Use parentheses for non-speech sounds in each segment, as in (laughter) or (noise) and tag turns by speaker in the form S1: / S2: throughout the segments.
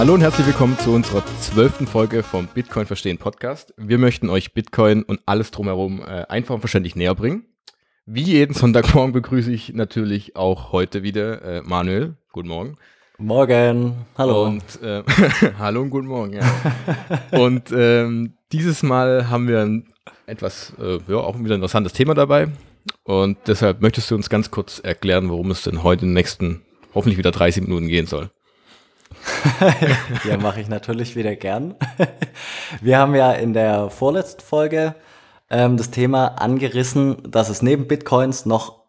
S1: Hallo und herzlich willkommen zu unserer zwölften Folge vom Bitcoin Verstehen Podcast. Wir möchten euch Bitcoin und alles drumherum äh, einfach und verständlich näher bringen. Wie jeden Sonntagmorgen begrüße ich natürlich auch heute wieder äh, Manuel. Guten Morgen.
S2: Morgen. Hallo.
S1: Und äh, (laughs) hallo und guten Morgen. Ja. und ähm, dieses Mal haben wir ein etwas, äh, ja, auch wieder ein interessantes Thema dabei. Und deshalb möchtest du uns ganz kurz erklären, worum es denn heute in den nächsten, hoffentlich wieder 30 Minuten gehen soll. (laughs)
S2: ja, mache ich natürlich wieder gern. (laughs) Wir haben ja in der vorletzten Folge ähm, das Thema angerissen, dass es neben Bitcoins noch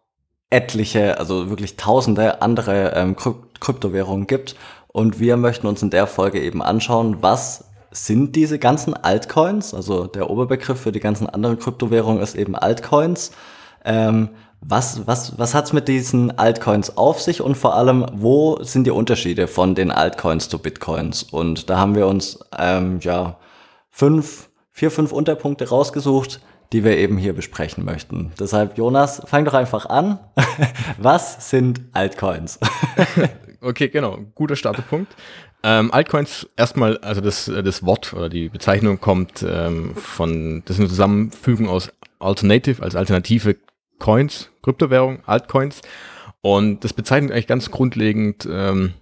S2: etliche, also wirklich tausende andere ähm, Kryptowährungen gibt. Und wir möchten uns in der Folge eben anschauen, was sind diese ganzen Altcoins? Also der Oberbegriff für die ganzen anderen Kryptowährungen ist eben Altcoins. Ähm, was, was, was hat's mit diesen Altcoins auf sich und vor allem, wo sind die Unterschiede von den Altcoins zu Bitcoins? Und da haben wir uns ähm, ja fünf, vier, fünf Unterpunkte rausgesucht, die wir eben hier besprechen möchten. Deshalb, Jonas, fang doch einfach an. (laughs) was sind Altcoins? (laughs)
S1: okay, genau, guter Startepunkt. Ähm, Altcoins erstmal, also das, das Wort oder die Bezeichnung kommt ähm, von, das ist eine Zusammenfügung aus Alternative, als alternative Coins, Kryptowährung, Altcoins. Und das bezeichnet eigentlich ganz grundlegend ähm,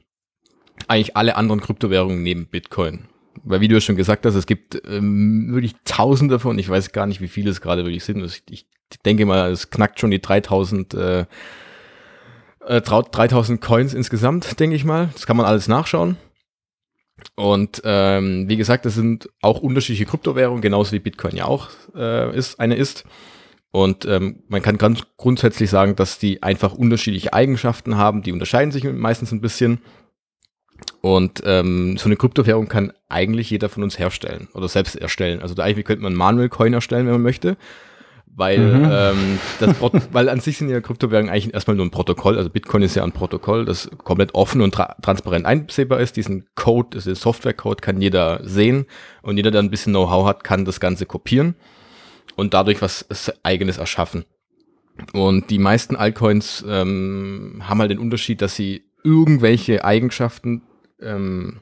S1: eigentlich alle anderen Kryptowährungen neben Bitcoin. Weil wie du ja schon gesagt hast, es gibt ähm, wirklich tausende davon. Ich weiß gar nicht, wie viele es gerade wirklich sind. Ich, denke mal, es knackt schon die 3000, äh, äh, 3000 Coins insgesamt, denke ich mal. Das kann man alles nachschauen. Und ähm, wie gesagt, das sind auch unterschiedliche Kryptowährungen, genauso wie Bitcoin ja auch äh, ist, eine ist. Und ähm, man kann ganz grundsätzlich sagen, dass die einfach unterschiedliche Eigenschaften haben, die unterscheiden sich meistens ein bisschen. Und ähm, so eine Kryptowährung kann eigentlich jeder von uns herstellen oder selbst erstellen. Also da eigentlich könnte man Manuel Coin erstellen, wenn man möchte. Weil, mhm. ähm, das (laughs) weil an sich sind ja Kryptowährungen eigentlich erstmal nur ein Protokoll. Also Bitcoin ist ja ein Protokoll, das komplett offen und tra transparent einsehbar ist. Diesen Code, diesen Softwarecode kann jeder sehen und jeder, der ein bisschen Know-how hat, kann das Ganze kopieren und dadurch was eigenes erschaffen. Und die meisten Altcoins ähm, haben halt den Unterschied, dass sie irgendwelche Eigenschaften ähm,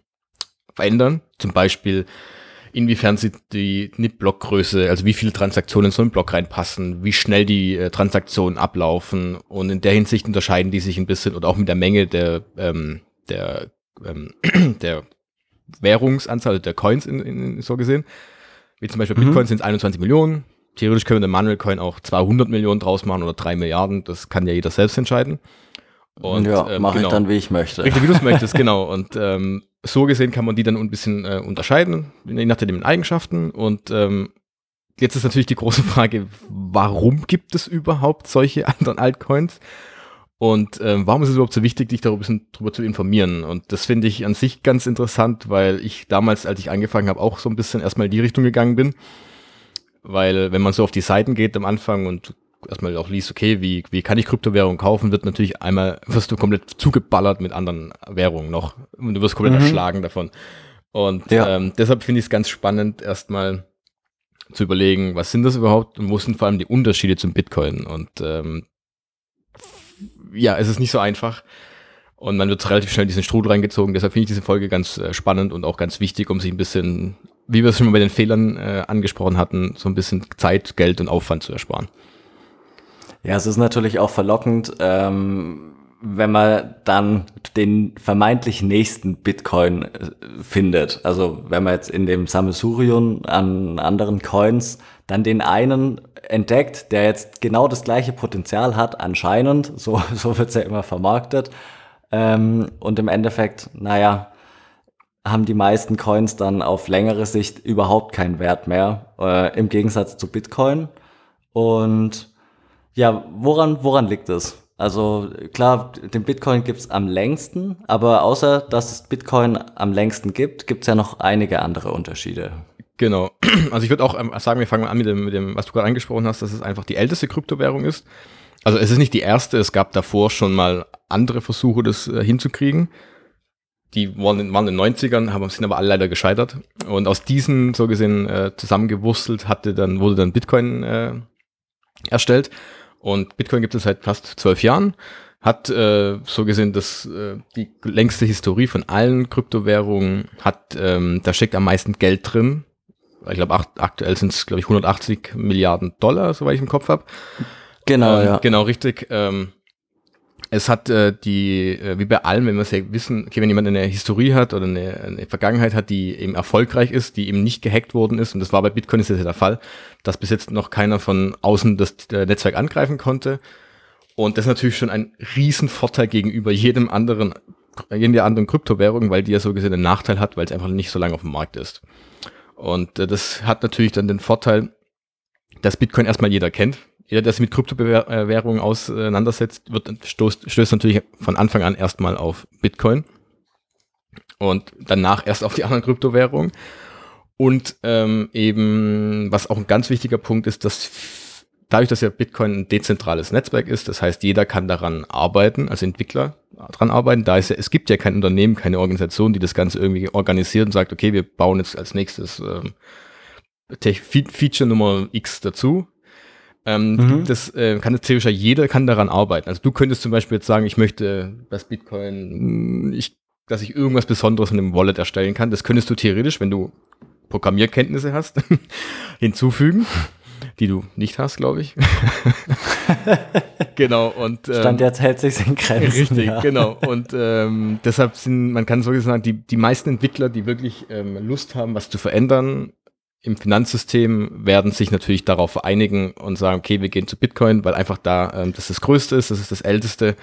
S1: verändern. Zum Beispiel, inwiefern sie die NIP-Blockgröße, also wie viele Transaktionen in so einen Block reinpassen, wie schnell die äh, Transaktionen ablaufen. Und in der Hinsicht unterscheiden die sich ein bisschen oder auch mit der Menge der, ähm, der, ähm, (clears throat) der Währungsanzahl der Coins in, in, so gesehen. Wie zum Beispiel mhm. Bitcoin sind es 21 Millionen, theoretisch können wir den Manuel Coin auch 200 Millionen draus machen oder 3 Milliarden. Das kann ja jeder selbst entscheiden.
S2: Und, ja, ähm, mache genau. ich dann, wie ich möchte.
S1: Richtig, wie du es möchtest, (laughs) genau. Und ähm, so gesehen kann man die dann ein bisschen äh, unterscheiden, je nach den Eigenschaften. Und ähm, jetzt ist natürlich die große Frage, warum gibt es überhaupt solche (laughs) anderen Altcoins? Und ähm, warum ist es überhaupt so wichtig, dich darüber, darüber zu informieren? Und das finde ich an sich ganz interessant, weil ich damals, als ich angefangen habe, auch so ein bisschen erstmal in die Richtung gegangen bin weil wenn man so auf die Seiten geht am Anfang und erstmal auch liest, okay, wie, wie kann ich Kryptowährungen kaufen, wird natürlich einmal, (laughs) wirst du komplett zugeballert mit anderen Währungen noch und du wirst komplett mhm. erschlagen davon. Und ja. ähm, deshalb finde ich es ganz spannend, erstmal zu überlegen, was sind das überhaupt und wo sind vor allem die Unterschiede zum Bitcoin. Und ähm, ja, es ist nicht so einfach. Und man wird relativ schnell diesen Strudel reingezogen. Deshalb finde ich diese Folge ganz äh, spannend und auch ganz wichtig, um sich ein bisschen wie wir es schon mal bei den Fehlern äh, angesprochen hatten, so ein bisschen Zeit, Geld und Aufwand zu ersparen.
S2: Ja, es ist natürlich auch verlockend, ähm, wenn man dann den vermeintlich nächsten Bitcoin äh, findet. Also wenn man jetzt in dem Sammelsurium an anderen Coins dann den einen entdeckt, der jetzt genau das gleiche Potenzial hat, anscheinend, so, (laughs) so wird's ja immer vermarktet. Ähm, und im Endeffekt, naja, haben die meisten Coins dann auf längere Sicht überhaupt keinen Wert mehr, äh, im Gegensatz zu Bitcoin. Und ja, woran, woran liegt es? Also klar, den Bitcoin gibt's am längsten, aber außer dass es Bitcoin am längsten gibt, gibt's ja noch einige andere Unterschiede.
S1: Genau. (clears throat) Also ich würde auch ähm, sagen, wir fangen an mit dem, mit dem, was du gerade angesprochen hast, dass es einfach die älteste Kryptowährung ist. Also es ist nicht die erste, es gab davor schon mal andere Versuche, das äh, hinzukriegen die waren, waren in den 90ern, haben, sind aber alle leider gescheitert. Und aus diesen, so gesehen, äh, zusammengewurstelt hatte dann, wurde dann Bitcoin äh, erstellt. Und Bitcoin gibt es seit fast zwölf Jahren, hat äh, so gesehen das, äh, die längste Historie von allen Kryptowährungen, hat, ähm, da steckt am meisten Geld drin. Ich glaube, aktuell sind es, glaube ich, 180 Milliarden Dollar, soweit ich im Kopf habe.
S2: Genau, ähm, ja.
S1: Genau, richtig. Ähm, es hat äh, die, äh, wie bei allem, wenn wir es ja wissen, okay, wenn jemand eine Historie hat oder eine, eine Vergangenheit hat, die eben erfolgreich ist, die eben nicht gehackt worden ist, und das war bei Bitcoin ist ja der Fall, dass bis jetzt noch keiner von außen das äh, Netzwerk angreifen konnte. Und das ist natürlich schon ein Riesenvorteil gegenüber jedem anderen, jeder anderen Kryptowährung, weil die ja so gesehen einen Nachteil hat, weil es einfach nicht so lange auf dem Markt ist. Und äh, das hat natürlich dann den Vorteil, dass Bitcoin erstmal jeder kennt jeder, der sich mit Kryptowährungen auseinandersetzt, wird, stoßt, stößt natürlich von Anfang an erstmal auf Bitcoin und danach erst auf die anderen Kryptowährungen. Und ähm, eben, was auch ein ganz wichtiger Punkt ist, dass dadurch, dass ja Bitcoin ein dezentrales Netzwerk ist, das heißt, jeder kann daran arbeiten, als Entwickler daran arbeiten. Da ist ja, es gibt ja kein Unternehmen, keine Organisation, die das Ganze irgendwie organisiert und sagt, okay, wir bauen jetzt als nächstes ähm, Feature Nummer X dazu, ähm, mhm. Das äh, kann theoretisch jeder kann daran arbeiten. Also du könntest zum Beispiel jetzt sagen, ich möchte, dass Bitcoin, ich, dass ich irgendwas Besonderes in einem Wallet erstellen kann. Das könntest du theoretisch, wenn du Programmierkenntnisse hast, (laughs) hinzufügen, die du nicht hast, glaube ich. (laughs) genau und
S2: ähm, Stand jetzt hält sich in Grenzen.
S1: Richtig, ja. genau und ähm, deshalb sind, man kann so sagen, die die meisten Entwickler, die wirklich ähm, Lust haben, was zu verändern, im Finanzsystem werden sich natürlich darauf einigen und sagen, okay, wir gehen zu Bitcoin, weil einfach da ähm, das das Größte ist, das ist das Älteste.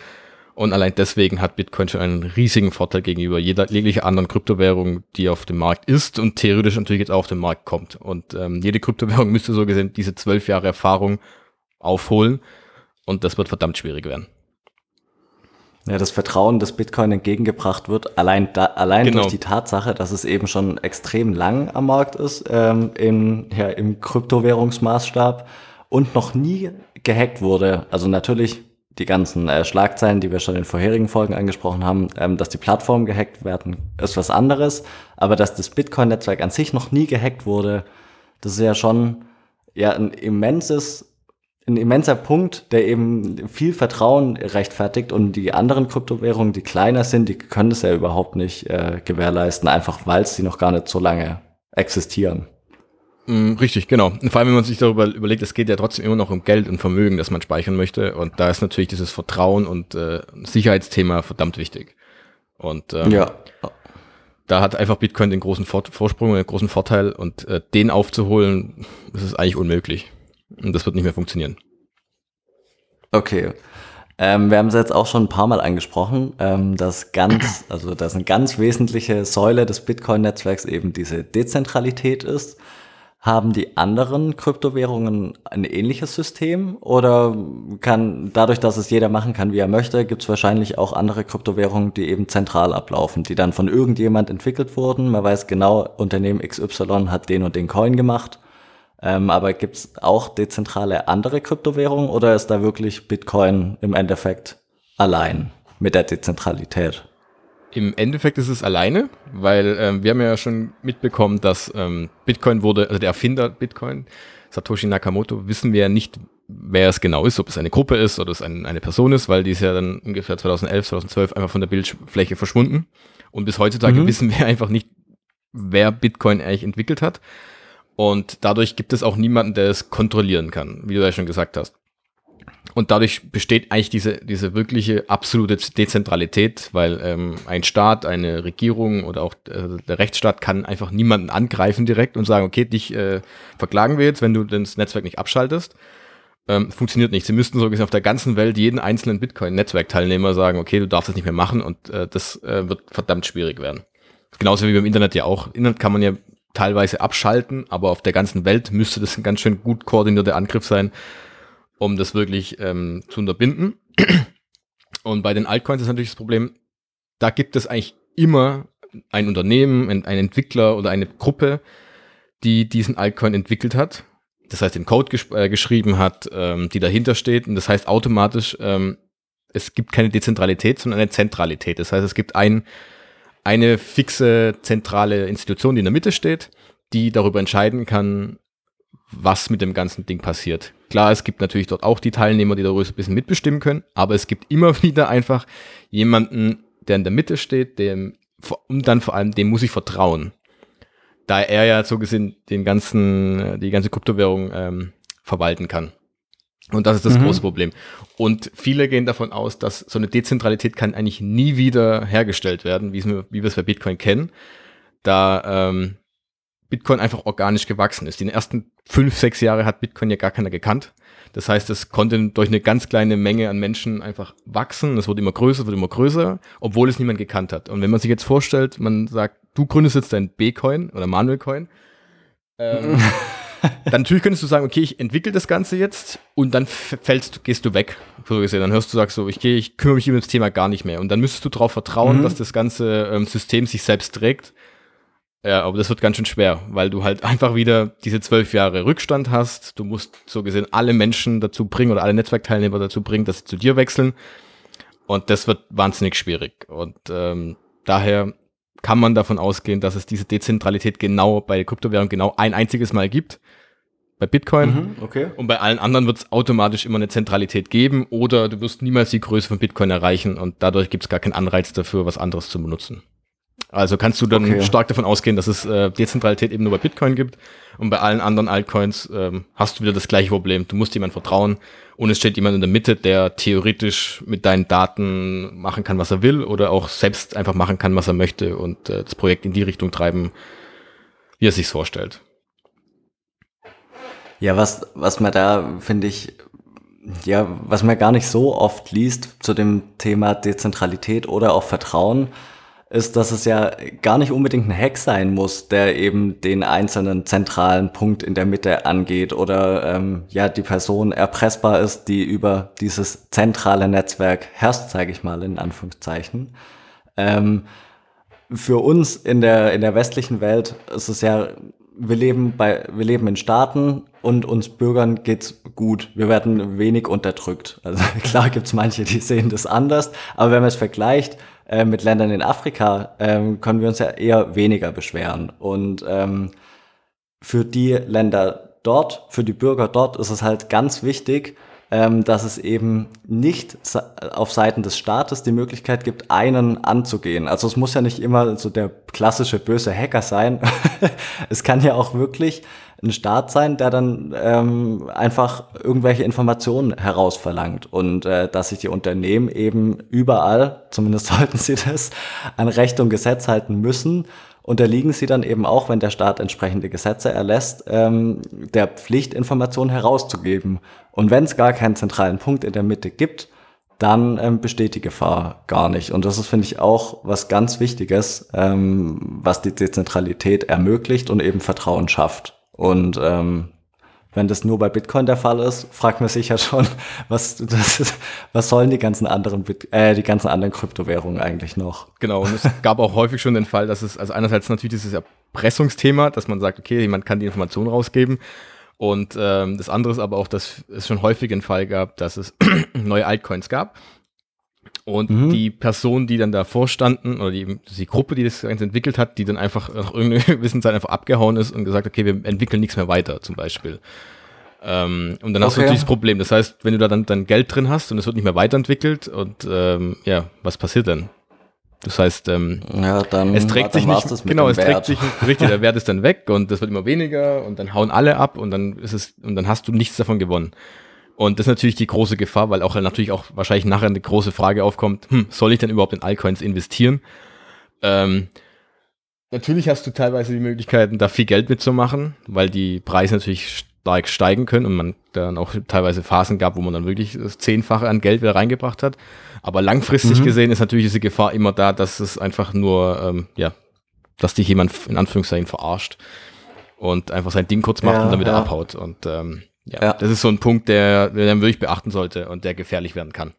S1: Und allein deswegen hat Bitcoin schon einen riesigen Vorteil gegenüber jeder jeglicher anderen Kryptowährung, die auf dem Markt ist und theoretisch natürlich jetzt auch auf den Markt kommt. Und ähm, jede Kryptowährung (laughs) müsste so gesehen diese zwölf Jahre Erfahrung aufholen. Und das wird verdammt schwierig werden.
S2: Ja, das Vertrauen, das Bitcoin entgegengebracht wird, allein, da, allein genau. durch die Tatsache, dass es eben schon extrem lang am Markt ist, ähm, in, ja, im Kryptowährungsmaßstab und noch nie gehackt wurde. Also natürlich die ganzen äh, Schlagzeilen, die wir schon in vorherigen Folgen angesprochen haben, ähm, dass die Plattformen gehackt werden, ist was anderes. Aber dass das Bitcoin-Netzwerk an sich noch nie gehackt wurde, das ist ja schon ja ein immenses ein immenser Punkt, der eben viel Vertrauen rechtfertigt und die anderen Kryptowährungen, die kleiner sind, die können das ja überhaupt nicht äh, gewährleisten, einfach weil sie noch gar nicht so lange existieren.
S1: Mm, richtig, genau. Und vor allem, wenn man sich darüber überlegt, es geht ja trotzdem immer noch um Geld und Vermögen, das man speichern möchte. Und da ist natürlich dieses Vertrauen und äh, Sicherheitsthema verdammt wichtig. Und ähm, ja. da hat einfach Bitcoin den großen Vor Vorsprung, den großen Vorteil und äh, den aufzuholen, das ist eigentlich unmöglich. Und das wird nicht mehr funktionieren.
S2: Okay. Ähm, wir haben es jetzt auch schon ein paar Mal angesprochen, ähm, dass ganz, (clears throat) also dass eine ganz wesentliche Säule des Bitcoin-Netzwerks eben diese Dezentralität ist. Haben die anderen Kryptowährungen ein ähnliches System oder kann dadurch, dass es jeder machen kann, wie er möchte, gibt es wahrscheinlich auch andere Kryptowährungen, die eben zentral ablaufen, die dann von irgendjemand entwickelt wurden. Man weiß genau, Unternehmen XY hat den und den Coin gemacht ähm, aber gibt es auch dezentrale andere Kryptowährungen oder ist da wirklich Bitcoin im Endeffekt allein mit der Dezentralität?
S1: Im Endeffekt ist es alleine, weil ähm, wir haben ja schon mitbekommen, dass ähm, Bitcoin wurde, also der Erfinder Bitcoin, Satoshi Nakamoto, wissen wir ja nicht, wer es genau ist, ob es eine Gruppe ist oder es ein, eine Person ist, weil die ist ja dann ungefähr 2011, 2012 einfach von der Bildfläche verschwunden. Und bis heutzutage mhm. wissen wir (laughs) einfach nicht, wer Bitcoin eigentlich entwickelt hat. Und dadurch gibt es auch niemanden, der es kontrollieren kann, wie du ja schon gesagt hast. Und dadurch besteht eigentlich diese, diese wirkliche absolute Dezentralität, weil ähm, ein Staat, eine Regierung oder auch äh, der Rechtsstaat kann einfach niemanden angreifen direkt und sagen, okay, dich äh, verklagen wir jetzt, wenn du das Netzwerk nicht abschaltest. Ähm, funktioniert nicht. Sie müssten so gesehen auf der ganzen Welt jeden einzelnen Bitcoin-Netzwerkteilnehmer sagen, okay, du darfst das nicht mehr machen und äh, das äh, wird verdammt schwierig werden. Genauso wie beim Internet ja auch. Internet kann man ja teilweise abschalten, aber auf der ganzen Welt müsste das ein ganz schön gut koordinierter Angriff sein, um das wirklich ähm, zu unterbinden. (clears throat) Und bei den Altcoins ist natürlich das Problem, da gibt es eigentlich immer ein Unternehmen, ein, ein Entwickler oder eine Gruppe, die diesen Altcoin entwickelt hat. Das heißt, den Code gesch äh, geschrieben hat, ähm, die dahinter steht. Und das heißt automatisch, ähm, es gibt keine Dezentralität, sondern eine Zentralität. Das heißt, es gibt ein eine fixe zentrale Institution, die in der Mitte steht, die darüber entscheiden kann, was mit dem ganzen Ding passiert. Klar, es gibt natürlich dort auch die Teilnehmer, die darüber ein bisschen mitbestimmen können, aber es gibt immer (laughs) wieder einfach jemanden, der in der Mitte steht, dem, und dann vor allem, dem muss ich vertrauen. Da er ja so gesehen den ganzen, die ganze Kryptowährung ähm, verwalten kann. Und das ist das mhm. große Problem. Und viele gehen davon aus, dass so eine Dezentralität kann eigentlich nie wieder hergestellt werden, wie, wie wir es bei Bitcoin kennen, da ähm, Bitcoin einfach organisch gewachsen ist. Die ersten fünf, sechs Jahre hat Bitcoin ja gar keiner gekannt. Das heißt, es konnte durch eine ganz kleine Menge an Menschen einfach wachsen. Es wurde immer größer, wird immer größer, obwohl es niemand gekannt hat. Und wenn man sich jetzt vorstellt, man sagt, du gründest jetzt dein B-Coin oder Manuel-Coin, ähm, (laughs) dann natürlich könntest du sagen, okay, ich entwickle das Ganze jetzt und dann fällst, gehst du weg. So gesehen. Dann hörst du, sagst so, ich gehe, ich kümmere mich um das Thema gar nicht mehr. Und dann müsstest du darauf vertrauen, mhm. dass das ganze ähm, System sich selbst trägt. Ja, aber das wird ganz schön schwer, weil du halt (laughs) einfach wieder diese zwölf Jahre Rückstand hast. Du musst so gesehen alle Menschen dazu bringen oder alle Netzwerkteilnehmer dazu bringen, dass sie zu dir wechseln. Und das wird wahnsinnig schwierig. Und ähm, daher kann man davon ausgehen, dass es diese Dezentralität genau bei der Kryptowährung genau ein einziges Mal gibt. Bei Bitcoin. Mhm, okay. Und bei allen anderen wird es automatisch immer eine Zentralität geben oder du wirst niemals die Größe von Bitcoin erreichen und dadurch gibt es gar keinen Anreiz dafür, was anderes zu benutzen. Also kannst du dann okay. stark davon ausgehen, dass es äh, Dezentralität eben nur bei Bitcoin gibt und bei allen anderen Altcoins ähm, hast du wieder das gleiche Problem. Du musst jemand vertrauen und es steht jemand in der Mitte, der theoretisch mit deinen Daten machen kann, was er will oder auch selbst einfach machen kann, was er möchte und äh, das Projekt in die Richtung treiben, wie er sich vorstellt.
S2: Ja, was, was man da, finde ich, ja, was man gar nicht so oft liest zu dem Thema Dezentralität oder auch Vertrauen, ist, dass es ja gar nicht unbedingt ein Hack sein muss, der eben den einzelnen zentralen Punkt in der Mitte angeht oder ähm, ja die Person erpressbar ist, die über dieses zentrale Netzwerk herrscht, zeige ich mal in Anführungszeichen. Ähm, für uns in der in der westlichen Welt ist es ja wir leben bei, wir leben in Staaten und uns Bürgern geht's gut. Wir werden wenig unterdrückt. Also (laughs) klar gibt's manche, die sehen das anders, aber wenn man es vergleicht äh, mit Ländern in Afrika, ähm, können wir uns ja eher weniger beschweren. Und ähm, für die Länder dort, für die Bürger dort ist es halt ganz wichtig, ähm, dass es eben nicht auf Seiten des Staates die Möglichkeit gibt, einen anzugehen. Also es muss ja nicht immer so der klassische böse Hacker sein. (laughs) es kann ja auch wirklich ein Staat sein, der dann ähm, einfach irgendwelche Informationen herausverlangt und äh, dass sich die Unternehmen eben überall, zumindest (laughs) sollten sie das, an Recht und Gesetz halten müssen unterliegen sie dann eben auch, wenn der Staat entsprechende Gesetze erlässt, ähm, der Pflicht, Informationen herauszugeben. Und wenn es gar keinen zentralen Punkt in der Mitte gibt, dann ähm, besteht die Gefahr gar nicht. Und das ist, finde ich, auch was ganz Wichtiges, ähm, was die Dezentralität ermöglicht und eben Vertrauen schafft. Und ähm, wenn das nur bei Bitcoin der Fall ist, fragt man sich ja schon, was, ist, was sollen die ganzen anderen Bit äh, die ganzen anderen Kryptowährungen eigentlich noch?
S1: Genau, und es gab auch häufig schon den Fall, dass es, also einerseits natürlich dieses Erpressungsthema, dass man sagt, okay, jemand kann die Information rausgeben. Und ähm, das andere ist aber auch, dass es schon häufig den Fall gab, dass es (clears throat) neue Altcoins gab. Und mhm. die Person, die dann davor standen, oder die, die Gruppe, die das Ganze entwickelt hat, die dann einfach nach irgendeiner (laughs) gewissen Zeit einfach abgehauen ist und gesagt, okay, wir entwickeln nichts mehr weiter, zum Beispiel. Ähm, und dann okay. hast du natürlich das Problem. Das heißt, wenn du da dann dein Geld drin hast und es wird nicht mehr weiterentwickelt und ähm, ja, was passiert dann? Das heißt, ähm,
S2: ja, dann,
S1: es trägt sich nicht, genau, es trägt sich nicht, richtig, der Wert ist dann weg und das wird immer weniger und dann hauen alle ab und dann ist es, und dann hast du nichts davon gewonnen. Und das ist natürlich die große Gefahr, weil auch natürlich auch wahrscheinlich nachher eine große Frage aufkommt, hm, soll ich denn überhaupt in Altcoins investieren? Ähm, natürlich hast du teilweise die Möglichkeiten, da viel Geld mitzumachen, weil die Preise natürlich stark steigen können und man dann auch teilweise Phasen gab, wo man dann wirklich das Zehnfache an Geld wieder reingebracht hat. Aber langfristig mhm. gesehen ist natürlich diese Gefahr immer da, dass es einfach nur, ähm, ja, dass dich jemand in Anführungszeichen verarscht und einfach sein Ding kurz macht ja, und dann wieder ja. abhaut. Und ähm, ja, ja, das ist so ein Punkt, der, der man wirklich beachten sollte und der gefährlich werden kann.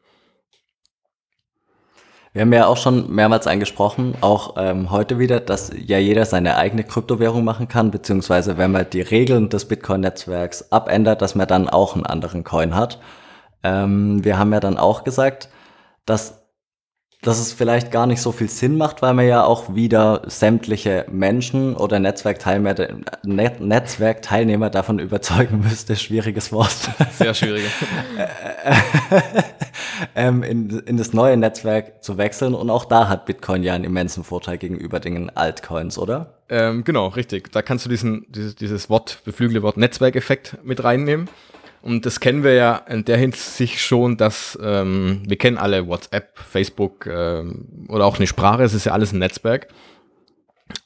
S2: Wir haben ja auch schon mehrmals angesprochen, auch ähm, heute wieder, dass ja jeder seine eigene Kryptowährung machen kann, beziehungsweise wenn man die Regeln des Bitcoin-Netzwerks abändert, dass man dann auch einen anderen Coin hat. Ähm, wir haben ja dann auch gesagt, dass dass es vielleicht gar nicht so viel Sinn macht, weil man ja auch wieder sämtliche Menschen oder Netzwerkteilnehmer, Net Netzwerkteilnehmer davon überzeugen müsste, schwieriges Wort.
S1: Sehr schwierig. (laughs)
S2: ähm, in, in das neue Netzwerk zu wechseln und auch da hat Bitcoin ja einen immensen Vorteil gegenüber den Altcoins, oder?
S1: Ähm, genau, richtig. Da kannst du diesen, dieses, dieses Wort, beflügelte Wort Netzwerkeffekt mit reinnehmen. Und das kennen wir ja in der Hinsicht schon, dass ähm, wir kennen alle WhatsApp, Facebook ähm, oder auch eine Sprache, es ist ja alles ein Netzwerk.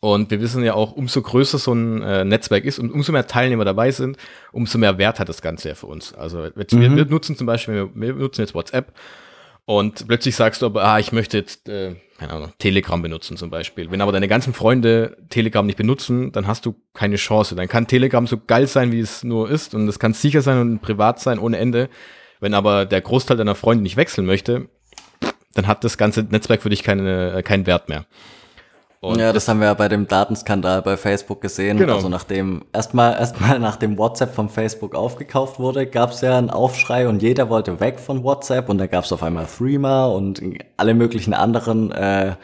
S1: Und wir wissen ja auch, umso größer so ein äh, Netzwerk ist und umso mehr Teilnehmer dabei sind, umso mehr Wert hat das Ganze ja für uns. Also jetzt, mhm. wir, wir nutzen zum Beispiel, wir, wir nutzen jetzt WhatsApp und plötzlich sagst du aber, ah, ich möchte jetzt, äh, keine Ahnung, Telegram benutzen zum Beispiel. Wenn aber deine ganzen Freunde Telegram nicht benutzen, dann hast du keine Chance. Dann kann Telegram so geil sein, wie es nur ist und es kann sicher sein und privat sein ohne Ende. Wenn aber der Großteil deiner Freunde nicht wechseln möchte, dann hat das ganze Netzwerk für dich keine, äh, keinen Wert mehr.
S2: Und ja, das haben wir ja bei dem Datenskandal bei Facebook gesehen. Genau. Also nachdem erstmal erstmal nachdem WhatsApp von Facebook aufgekauft wurde, gab es ja einen Aufschrei und jeder wollte weg von WhatsApp und dann gab es auf einmal Threema und alle möglichen anderen äh,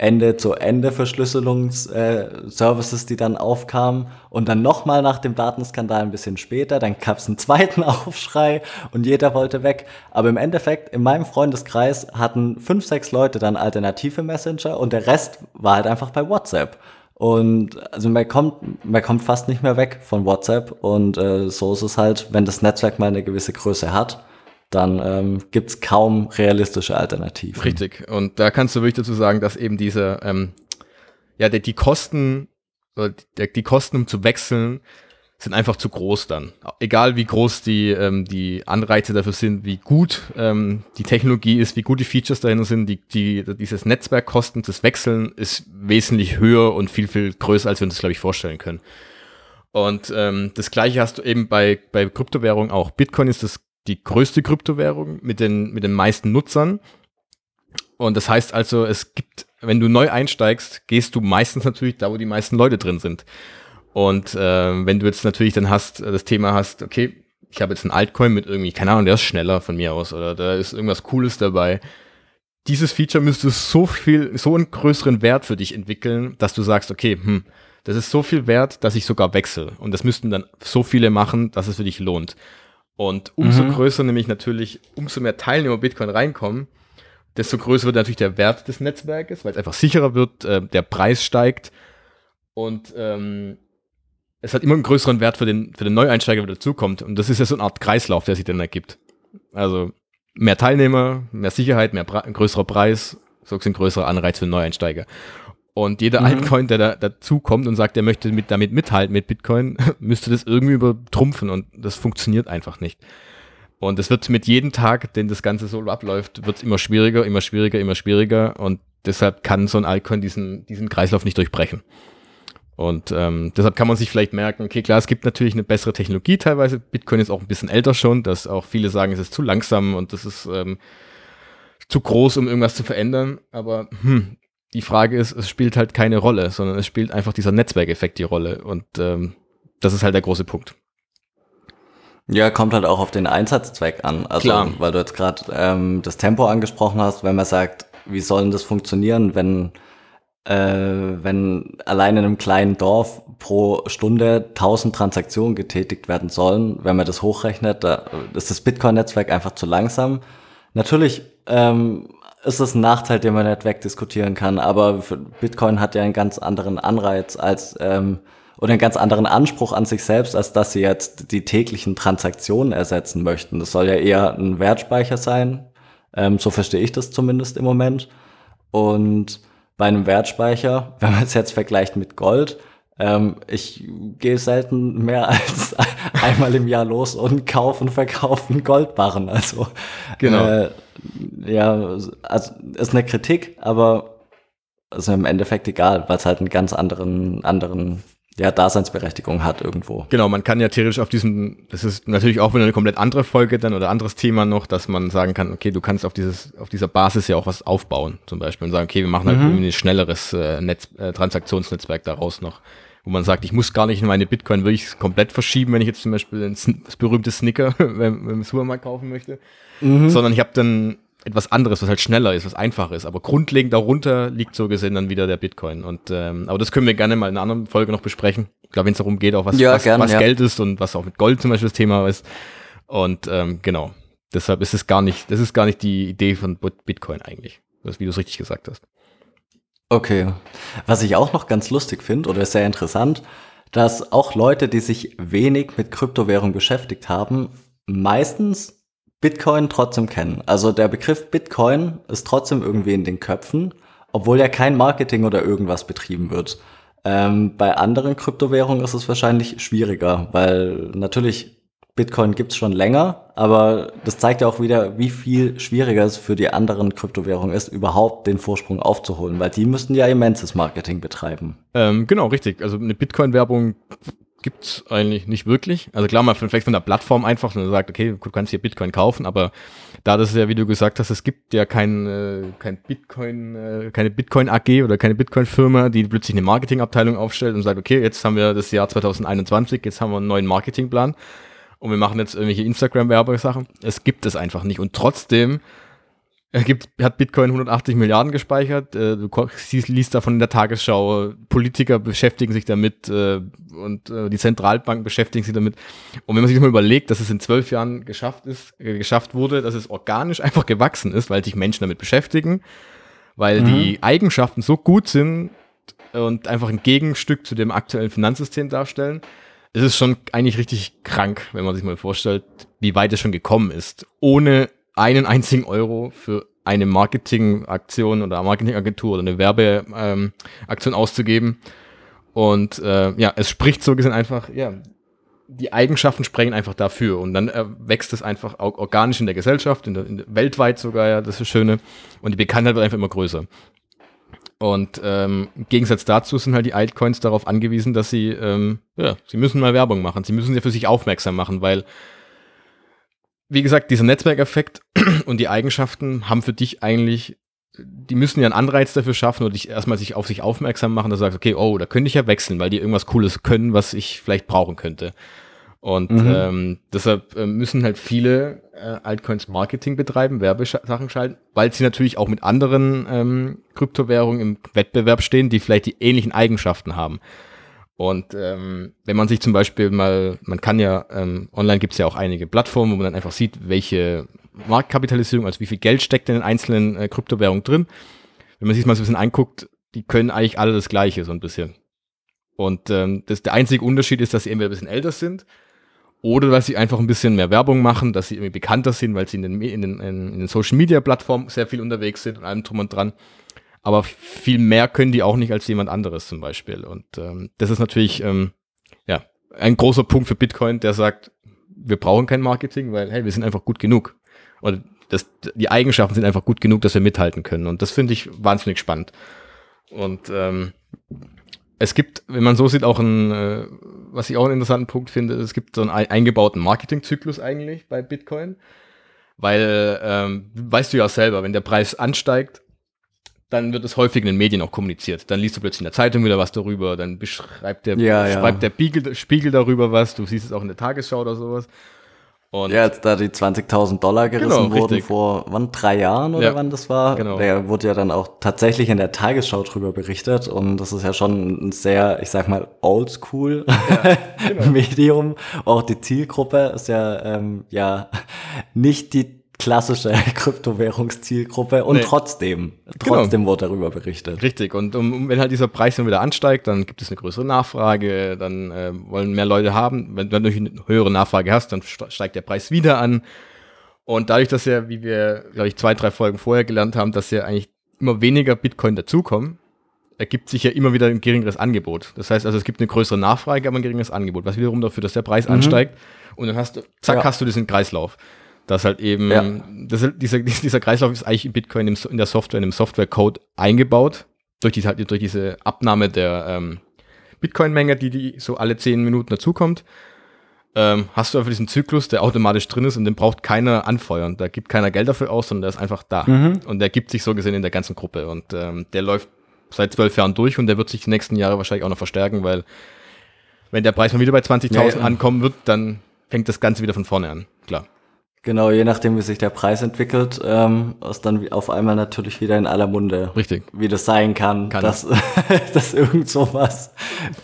S2: Ende-zu-Ende-Verschlüsselungsservices, äh, die dann aufkamen. Und dann nochmal nach dem Datenskandal ein bisschen später, dann gab es einen zweiten (laughs) Aufschrei und jeder wollte weg. Aber im Endeffekt, in meinem Freundeskreis hatten fünf, sechs Leute dann alternative Messenger und der Rest war halt einfach bei WhatsApp. Und also man kommt, man kommt fast nicht mehr weg von WhatsApp. Und äh, so ist es halt, wenn das Netzwerk mal eine gewisse Größe hat dann ähm, gibt es kaum realistische Alternativen.
S1: Richtig. Und da kannst du wirklich dazu sagen, dass eben diese, ähm, ja, die, die Kosten, die, die Kosten, um zu wechseln, sind einfach zu groß dann. Egal wie groß die, ähm, die Anreize dafür sind, wie gut ähm, die Technologie ist, wie gut die Features dahinter sind, die, die, dieses Netzwerkkosten, das Wechseln ist wesentlich höher und viel, viel größer, als wir uns das, glaube ich, vorstellen können. Und ähm, das gleiche hast du eben bei, bei Kryptowährungen auch. Bitcoin ist das die größte Kryptowährung mit den, mit den meisten Nutzern. Und das heißt also, es gibt, wenn du neu einsteigst, gehst du meistens natürlich da, wo die meisten Leute drin sind. Und äh, wenn du jetzt natürlich dann hast, das Thema hast, okay, ich habe jetzt einen Altcoin mit irgendwie, keine Ahnung, der ist schneller von mir aus oder da ist irgendwas Cooles dabei. Dieses Feature müsste so viel, so einen größeren Wert für dich entwickeln, dass du sagst, okay, hm, das ist so viel wert, dass ich sogar wechsle. Und das müssten dann so viele machen, dass es für dich lohnt. Und umso mhm. größer nämlich natürlich, umso mehr Teilnehmer Bitcoin reinkommen, desto größer wird natürlich der Wert des Netzwerkes, weil es einfach sicherer wird, äh, der Preis steigt und ähm, es hat immer einen größeren Wert für den, für den Neueinsteiger, der dazukommt. Und das ist ja so eine Art Kreislauf, der sich dann ergibt. Also mehr Teilnehmer, mehr Sicherheit, mehr Pre größerer Preis, so ein größerer Anreiz für den Neueinsteiger. Und jeder mhm. Altcoin, der da dazukommt und sagt, er möchte mit, damit mithalten mit Bitcoin, (laughs) müsste das irgendwie übertrumpfen und das funktioniert einfach nicht. Und es wird mit jedem Tag, den das Ganze so abläuft, wird es immer schwieriger, immer schwieriger, immer schwieriger und deshalb kann so ein Altcoin diesen, diesen Kreislauf nicht durchbrechen. Und ähm, deshalb kann man sich vielleicht merken, okay, klar, es gibt natürlich eine bessere Technologie teilweise. Bitcoin ist auch ein bisschen älter schon, dass auch viele sagen, es ist zu langsam und das ist ähm, zu groß, um irgendwas zu verändern. Aber hm, die Frage ist, es spielt halt keine Rolle, sondern es spielt einfach dieser Netzwerkeffekt die Rolle. Und ähm, das ist halt der große Punkt.
S2: Ja, kommt halt auch auf den Einsatzzweck an. Also, Klar. weil du jetzt gerade ähm, das Tempo angesprochen hast, wenn man sagt, wie soll denn das funktionieren, wenn, äh, wenn allein in einem kleinen Dorf pro Stunde 1000 Transaktionen getätigt werden sollen, wenn man das hochrechnet, da ist das Bitcoin-Netzwerk einfach zu langsam. Natürlich ähm, ist das ein Nachteil, den man nicht wegdiskutieren kann. Aber Bitcoin hat ja einen ganz anderen Anreiz als ähm, oder einen ganz anderen Anspruch an sich selbst, als dass sie jetzt die täglichen Transaktionen ersetzen möchten. Das soll ja eher ein Wertspeicher sein. Ähm, so verstehe ich das zumindest im Moment. Und bei einem Wertspeicher, (laughs) wenn man es jetzt vergleicht mit Gold, ähm, ich gehe selten mehr als einmal im Jahr los und kaufe und verkaufe einen Goldbarren. Also genau. Äh, ja, also ist eine Kritik, aber ist im Endeffekt egal, weil es halt einen ganz anderen, anderen ja, Daseinsberechtigung hat irgendwo.
S1: Genau, man kann ja theoretisch auf diesem, das ist natürlich auch wieder eine komplett andere Folge dann oder anderes Thema noch, dass man sagen kann, okay, du kannst auf dieses, auf dieser Basis ja auch was aufbauen, zum Beispiel und sagen, okay, wir machen halt mhm. irgendwie ein schnelleres äh, Netz, äh, Transaktionsnetzwerk daraus noch wo man sagt, ich muss gar nicht in meine Bitcoin wirklich komplett verschieben, wenn ich jetzt zum Beispiel das berühmte Snicker (laughs) beim Supermarkt kaufen möchte, mhm. sondern ich habe dann etwas anderes, was halt schneller ist, was einfacher ist. Aber grundlegend darunter liegt so gesehen dann wieder der Bitcoin. Und ähm, aber das können wir gerne mal in einer anderen Folge noch besprechen. Ich glaube, wenn es darum geht, auch was,
S2: Ja,
S1: was,
S2: gern,
S1: was
S2: ja.
S1: Geld ist und was auch mit Gold zum Beispiel das Thema ist. Und ähm, genau. Deshalb ist es gar nicht, das ist gar nicht die Idee von Bit- Bitcoin eigentlich. Das, wie du es richtig gesagt hast.
S2: Okay. Was ich auch noch ganz lustig finde oder sehr interessant, dass auch Leute, die sich wenig mit Kryptowährung beschäftigt haben, meistens Bitcoin trotzdem kennen. Also der Begriff Bitcoin ist trotzdem irgendwie in den Köpfen, obwohl ja kein Marketing oder irgendwas betrieben wird. Ähm, bei anderen Kryptowährungen ist es wahrscheinlich schwieriger, weil natürlich Bitcoin gibt's schon länger, aber das zeigt ja auch wieder, wie viel schwieriger es für die anderen Kryptowährungen ist, überhaupt den Vorsprung aufzuholen, weil die müssten ja immenses Marketing betreiben.
S1: Ähm, genau, richtig. Also eine Bitcoin-Werbung gibt's eigentlich nicht wirklich. Also klar, mal von- vielleicht von der Plattform einfach, man sagt, okay, du kannst hier Bitcoin kaufen, aber da das ja, wie du gesagt hast, es gibt ja kein, äh, kein Bitcoin, äh, keine Bitcoin AG oder keine Bitcoin-Firma, die plötzlich eine Marketingabteilung aufstellt und sagt, okay, jetzt haben wir das Jahr 2021, jetzt haben wir einen neuen Marketingplan und wir machen jetzt irgendwelche Instagram-Werbesachen. Es gibt es einfach nicht. Und trotzdem gibt, hat Bitcoin 180 Milliarden gespeichert. Äh, du liest davon in der Tagesschau. Politiker beschäftigen sich damit äh, und äh, die Zentralbanken beschäftigen sich damit. Und wenn man sich mal überlegt, dass es in zwölf Jahren geschafft ist, geschafft wurde, dass es organisch (laughs) einfach gewachsen ist, weil sich Menschen damit beschäftigen, weil die Eigenschaften so gut sind und einfach ein Gegenstück zu dem aktuellen Finanzsystem darstellen. Es ist schon eigentlich richtig krank, wenn man sich mal vorstellt, wie weit es schon gekommen ist, ohne einen einzigen Euro für eine Marketingaktion oder Marketingagentur oder eine Werbeaktion ähm, auszugeben. Und äh, ja, es spricht so gesehen einfach, ja, die Eigenschaften sprechen einfach dafür und dann äh, wächst es einfach auch organisch in der Gesellschaft, in der, in der, weltweit sogar, ja, das ist das Schöne. Und die Bekanntheit wird einfach immer größer. Und ähm, im Gegensatz dazu sind halt die Altcoins darauf angewiesen, dass sie, ähm, ja, sie müssen mal Werbung machen. Sie müssen sie für sich aufmerksam machen, weil, wie gesagt, dieser Netzwerkeffekt (clears throat) und die Eigenschaften haben für dich eigentlich, die müssen ja einen Anreiz dafür schaffen oder dich erstmal sich auf sich aufmerksam machen, dass du sagst, okay, oh, da könnte ich ja wechseln, weil die irgendwas Cooles können, was ich vielleicht brauchen könnte. Und
S2: Mhm.
S1: ähm, deshalb äh, müssen halt viele äh, Altcoins Marketing betreiben, Werbesachen schalten, weil sie natürlich auch mit anderen ähm, Kryptowährungen im Wettbewerb stehen, die vielleicht die ähnlichen Eigenschaften haben. Und ähm, wenn man sich zum Beispiel mal, man kann ja, ähm, online gibt es ja auch einige Plattformen, wo man dann einfach sieht, welche Marktkapitalisierung, also wie viel Geld steckt in den einzelnen äh, Kryptowährungen drin. Wenn man sich das mal so ein bisschen anguckt, die können eigentlich alle das Gleiche, so ein bisschen. Und ähm, das, der einzige Unterschied ist, dass sie entweder ein bisschen älter sind oder dass sie einfach ein bisschen mehr Werbung machen, dass sie irgendwie bekannter sind, weil sie in den, in den, in den Social Media Plattformen sehr viel unterwegs sind und allem drum und dran. Aber viel mehr können die auch nicht als jemand anderes zum Beispiel. Und ähm, das ist natürlich ähm, ja ein großer Punkt für Bitcoin, der sagt, wir brauchen kein Marketing, weil hey, wir sind einfach gut genug. Oder das, die Eigenschaften sind einfach gut genug, dass wir mithalten können. Und das finde ich wahnsinnig spannend. Und ähm, es gibt, wenn man so sieht, auch ein, äh, was ich auch einen interessanten Punkt finde, es gibt so einen ei- eingebauten Marketingzyklus eigentlich bei Bitcoin. Weil, ähm, weißt du ja selber, wenn der Preis ansteigt, dann wird es häufig in den Medien auch kommuniziert. Dann liest du plötzlich in der Zeitung wieder was darüber, dann beschreibt der,
S2: Ja, ja.
S1: schreibt der Spiegel, Spiegel darüber was, du siehst es auch in der Tagesschau oder sowas. Und
S2: Ja, als da die 20.000 Dollar gerissen
S1: Genau,
S2: wurden
S1: richtig.
S2: vor, wann, drei Jahren oder
S1: Ja,
S2: wann das war,
S1: genau.
S2: da wurde ja dann auch tatsächlich in der Tagesschau drüber berichtet und das ist ja schon ein sehr, ich sag mal, oldschool (laughs)
S1: genau.
S2: Medium. Auch die Zielgruppe ist ja, ähm, ja, (laughs) nicht die klassische (laughs) Kryptowährungszielgruppe und
S1: Nee.
S2: trotzdem,
S1: Genau.
S2: trotzdem wurde darüber berichtet.
S1: Richtig, und um, wenn halt dieser Preis dann wieder ansteigt, dann gibt es eine größere Nachfrage, dann äh, wollen mehr Leute haben. Wenn du natürlich eine höhere Nachfrage hast, dann st- steigt der Preis wieder an. Und dadurch, dass ja, wie wir, glaube ich, zwei, drei Folgen vorher gelernt haben, dass ja eigentlich immer weniger Bitcoin dazukommen, ergibt sich ja immer wieder ein geringeres Angebot. Das heißt also, es gibt eine größere Nachfrage, aber ein geringeres Angebot, was wiederum dafür, dass der Preis ansteigt. Und dann hast du, zack,
S2: Ja.
S1: hast du diesen Kreislauf. Das halt eben,
S2: Ja.
S1: das, ist- dieser, (laughs) dieser Kreislauf ist eigentlich in Bitcoin im, in der Software, in dem Software-Code eingebaut, durch, die, halt, durch diese Abnahme der ähm, Bitcoin-Menge, die, die so alle zehn Minuten dazukommt. Ähm, hast du einfach diesen Zyklus, der automatisch drin ist und den braucht keiner anfeuern. Da gibt keiner Geld dafür aus, sondern der ist einfach da.
S2: Mhm.
S1: Und der gibt sich so gesehen in der ganzen Gruppe. Und ähm, der läuft seit zwölf Jahren durch und der wird sich die nächsten Jahre wahrscheinlich auch noch verstärken, weil wenn der Preis mal wieder bei 20.000
S2: Ja, ja.
S1: ankommen wird, dann fängt das Ganze wieder von vorne an. Klar.
S2: Genau, je nachdem, wie sich der Preis entwickelt, ähm, ist dann auf einmal natürlich wieder in aller Munde.
S1: Richtig.
S2: Wie das sein kann,
S1: Kann.
S2: dass, (laughs) dass irgend sowas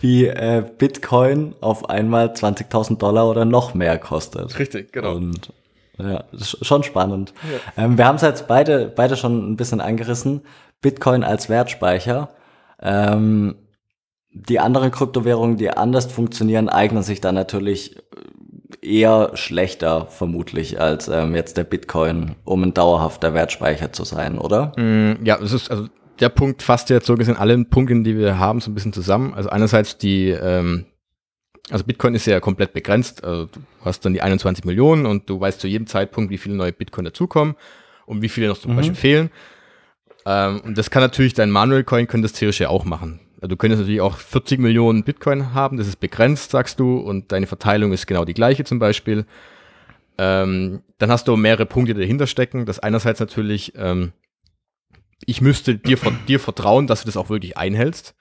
S2: wie äh, Bitcoin auf einmal 20.000 Dollar oder noch mehr kostet.
S1: Richtig, genau.
S2: Und ja, das ist schon spannend. Ähm, wir haben es jetzt beide, beide schon ein bisschen angerissen. Bitcoin als Wertspeicher. Ähm, die anderen Kryptowährungen, die anders funktionieren, eignen sich dann natürlich eher schlechter vermutlich als ähm, jetzt der Bitcoin, um ein dauerhafter Wertspeicher zu sein, oder?
S1: Mm, Ja, es ist, also der Punkt fasst jetzt so gesehen alle Punkte, die wir haben, so ein bisschen zusammen. Also einerseits die, ähm, also Bitcoin ist ja komplett begrenzt. Also du hast dann die 21 Millionen und du weißt zu jedem Zeitpunkt, wie viele neue Bitcoin dazukommen und wie viele noch zum
S2: Mhm.
S1: Beispiel fehlen. Ähm, und das kann natürlich dein Manual Coin, könnte das theoretisch ja auch machen. Also du könntest natürlich auch 40 Millionen Bitcoin haben, das ist begrenzt, sagst du, und deine Verteilung ist genau die gleiche zum Beispiel. Ähm, dann hast du mehrere Punkte, die dahinter stecken. Das einerseits natürlich, ähm, ich müsste dir, dir vertrauen, dass du das auch wirklich einhältst.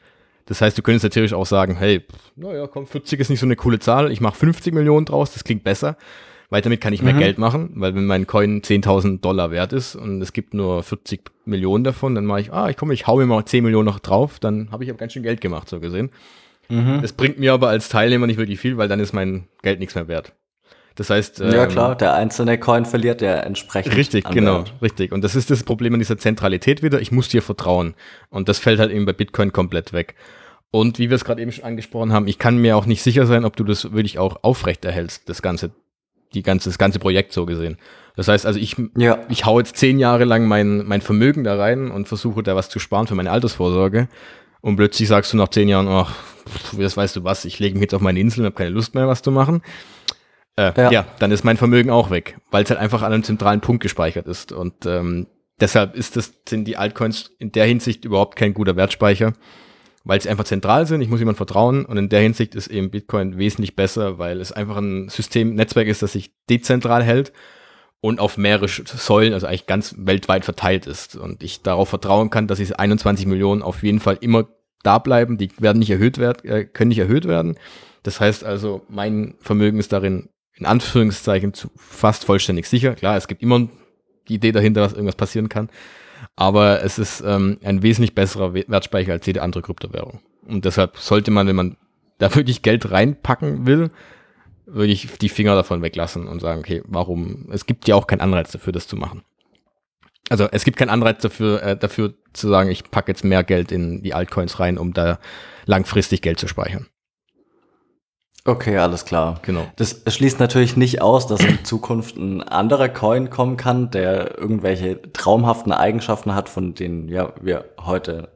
S1: Das heißt, du könntest natürlich auch sagen, hey, naja, komm, 40 ist nicht so eine coole Zahl, ich mache 50 Millionen draus, das klingt besser, weil damit kann ich mehr
S2: Mhm.
S1: Geld machen, weil wenn mein Coin 10.000 Dollar wert ist und es gibt nur 40 Millionen davon, dann mache ich, ah, ich komme, ich hau mir mal 10 Millionen noch drauf, dann habe ich aber ganz schön Geld gemacht, so gesehen.
S2: Mhm.
S1: Das bringt mir aber als Teilnehmer nicht wirklich viel, weil dann ist mein Geld nichts mehr wert. Das heißt,
S2: ja
S1: ähm,
S2: klar, der einzelne Coin verliert ja entsprechend.
S1: Richtig,
S2: an
S1: genau,
S2: Wert.
S1: richtig. Und das ist das Problem an dieser Zentralität wieder. Ich muss dir vertrauen. Und das fällt halt eben bei Bitcoin komplett weg. Und wie wir es gerade eben schon angesprochen haben, ich kann mir auch nicht sicher sein, ob du das wirklich auch aufrechterhältst, das ganze, die ganze, das ganze Projekt so gesehen. Das heißt also, ich,
S2: Ja.
S1: ich hau jetzt zehn Jahre lang mein, mein Vermögen da rein und versuche da was zu sparen für meine Altersvorsorge. Und plötzlich sagst du nach zehn Jahren, ach, pff, das weißt du was, ich lege mich jetzt auf meine Insel und habe keine Lust mehr, was zu machen. Äh, ja.
S2: Ja.
S1: dann ist mein Vermögen auch weg, weil es halt einfach an einem zentralen Punkt gespeichert ist. Und ähm, deshalb ist das, sind die Altcoins in der Hinsicht überhaupt kein guter Wertspeicher, weil sie einfach zentral sind. Ich muss jemand vertrauen. Und in der Hinsicht ist eben Bitcoin wesentlich besser, weil es einfach ein System, Netzwerk ist, das sich dezentral hält und auf mehrere Säulen, also eigentlich ganz weltweit verteilt ist. Und ich darauf vertrauen kann, dass diese 21 Millionen auf jeden Fall immer da bleiben. Die werden nicht erhöht werden, äh, können nicht erhöht werden. Das heißt also, mein Vermögen ist darin in Anführungszeichen fast vollständig sicher. Klar, es gibt immer die Idee dahinter, dass irgendwas passieren kann. Aber es ist ähm, ein wesentlich besserer We- Wertspeicher als jede andere Kryptowährung. Und deshalb sollte man, wenn man da (laughs) wirklich Geld reinpacken will, würde ich die Finger davon weglassen und sagen, okay, warum? Es gibt ja auch keinen Anreiz dafür, das zu machen. Also es gibt keinen Anreiz dafür, äh, dafür zu sagen, ich packe jetzt mehr Geld in die Altcoins rein, um da langfristig Geld zu speichern.
S2: Okay, alles klar.
S1: Genau.
S2: Das schließt natürlich nicht aus, dass in Zukunft ein anderer Coin kommen kann, der irgendwelche traumhaften Eigenschaften hat, von denen ja wir heute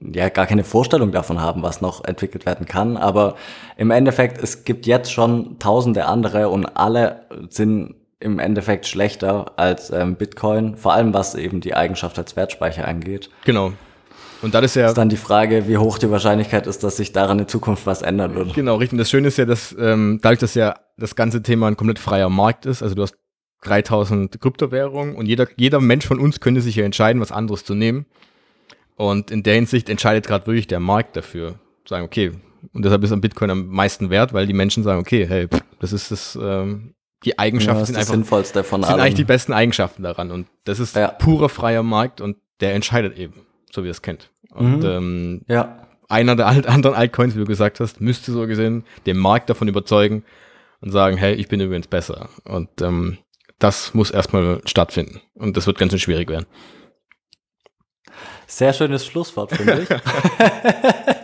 S2: ja gar keine Vorstellung davon haben, was noch entwickelt werden kann. Aber im Endeffekt, es gibt jetzt schon tausende andere und alle sind im Endeffekt schlechter als ähm, Bitcoin, vor allem was eben die Eigenschaft als Wertspeicher angeht.
S1: Genau. Und das ist ja
S2: Ist dann die Frage, wie hoch die Wahrscheinlichkeit ist, dass sich daran in Zukunft was ändern wird.
S1: Genau, richtig. Und das Schöne ist ja, dass ähm, dadurch, dass ja das ganze Thema ein komplett freier Markt ist, also du hast 3000 Kryptowährungen und jeder, jeder Mensch von uns könnte sich ja entscheiden, was anderes zu nehmen. Und in der Hinsicht entscheidet gerade wirklich der Markt dafür. Sagen, okay, und deshalb ist am Bitcoin am meisten wert, weil die Menschen sagen, okay, hey, pff, das ist das, ähm, die
S2: Ja,
S1: Eigenschaften
S2: das
S1: sind einfach
S2: Sinnvollste von
S1: sind eigentlich die besten Eigenschaften daran. Und das ist
S2: Ja.
S1: purer freier Markt und der entscheidet eben, so wie ihr es kennt. Und
S2: Mhm.
S1: ähm,
S2: ja,
S1: einer der alt- anderen Altcoins, wie du gesagt hast, müsste so gesehen den Markt davon überzeugen und sagen, hey, ich bin übrigens besser. Und ähm, das muss erstmal stattfinden. Und das wird ganz schön schwierig werden.
S2: sehr schönes Schlusswort, finde ich. (laughs) (laughs)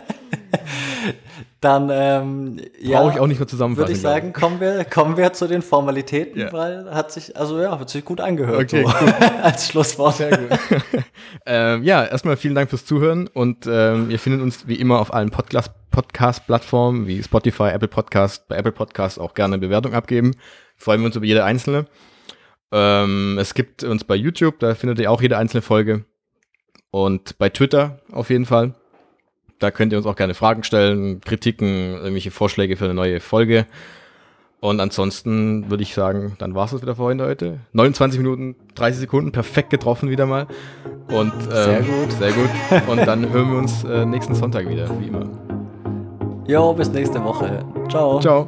S2: Dann, ähm, ja,
S1: Brauche ich auch nicht mehr zusammenfassen.
S2: würde ich sagen, kommen wir, kommen wir zu den Formalitäten,
S1: Ja.
S2: weil hat sich, also ja, hat sich gut angehört.
S1: Okay,
S2: so, (laughs) als Schlusswort.
S1: Sehr gut. (laughs) ähm, ja, erstmal vielen Dank fürs Zuhören und ähm, ihr findet uns wie immer auf allen Podcast- Podcast-Plattformen wie Spotify, Apple Podcast, bei Apple Podcast auch gerne eine Bewertung abgeben. Freuen wir uns über jede einzelne. Ähm, es gibt uns bei YouTube, da findet ihr auch jede einzelne Folge. Und bei Twitter auf jeden Fall. Da könnt ihr uns auch gerne Fragen stellen, Kritiken, irgendwelche Vorschläge für eine neue Folge. Und ansonsten würde ich sagen, dann war es das wieder für heute. 29 Minuten, 30 Sekunden, perfekt getroffen wieder mal. Und, ähm,
S2: Sehr gut.
S1: Sehr gut. (laughs) Und dann hören wir uns äh, nächsten Sonntag wieder, wie immer.
S2: Jo, bis nächste Woche. Ciao.
S1: Ciao.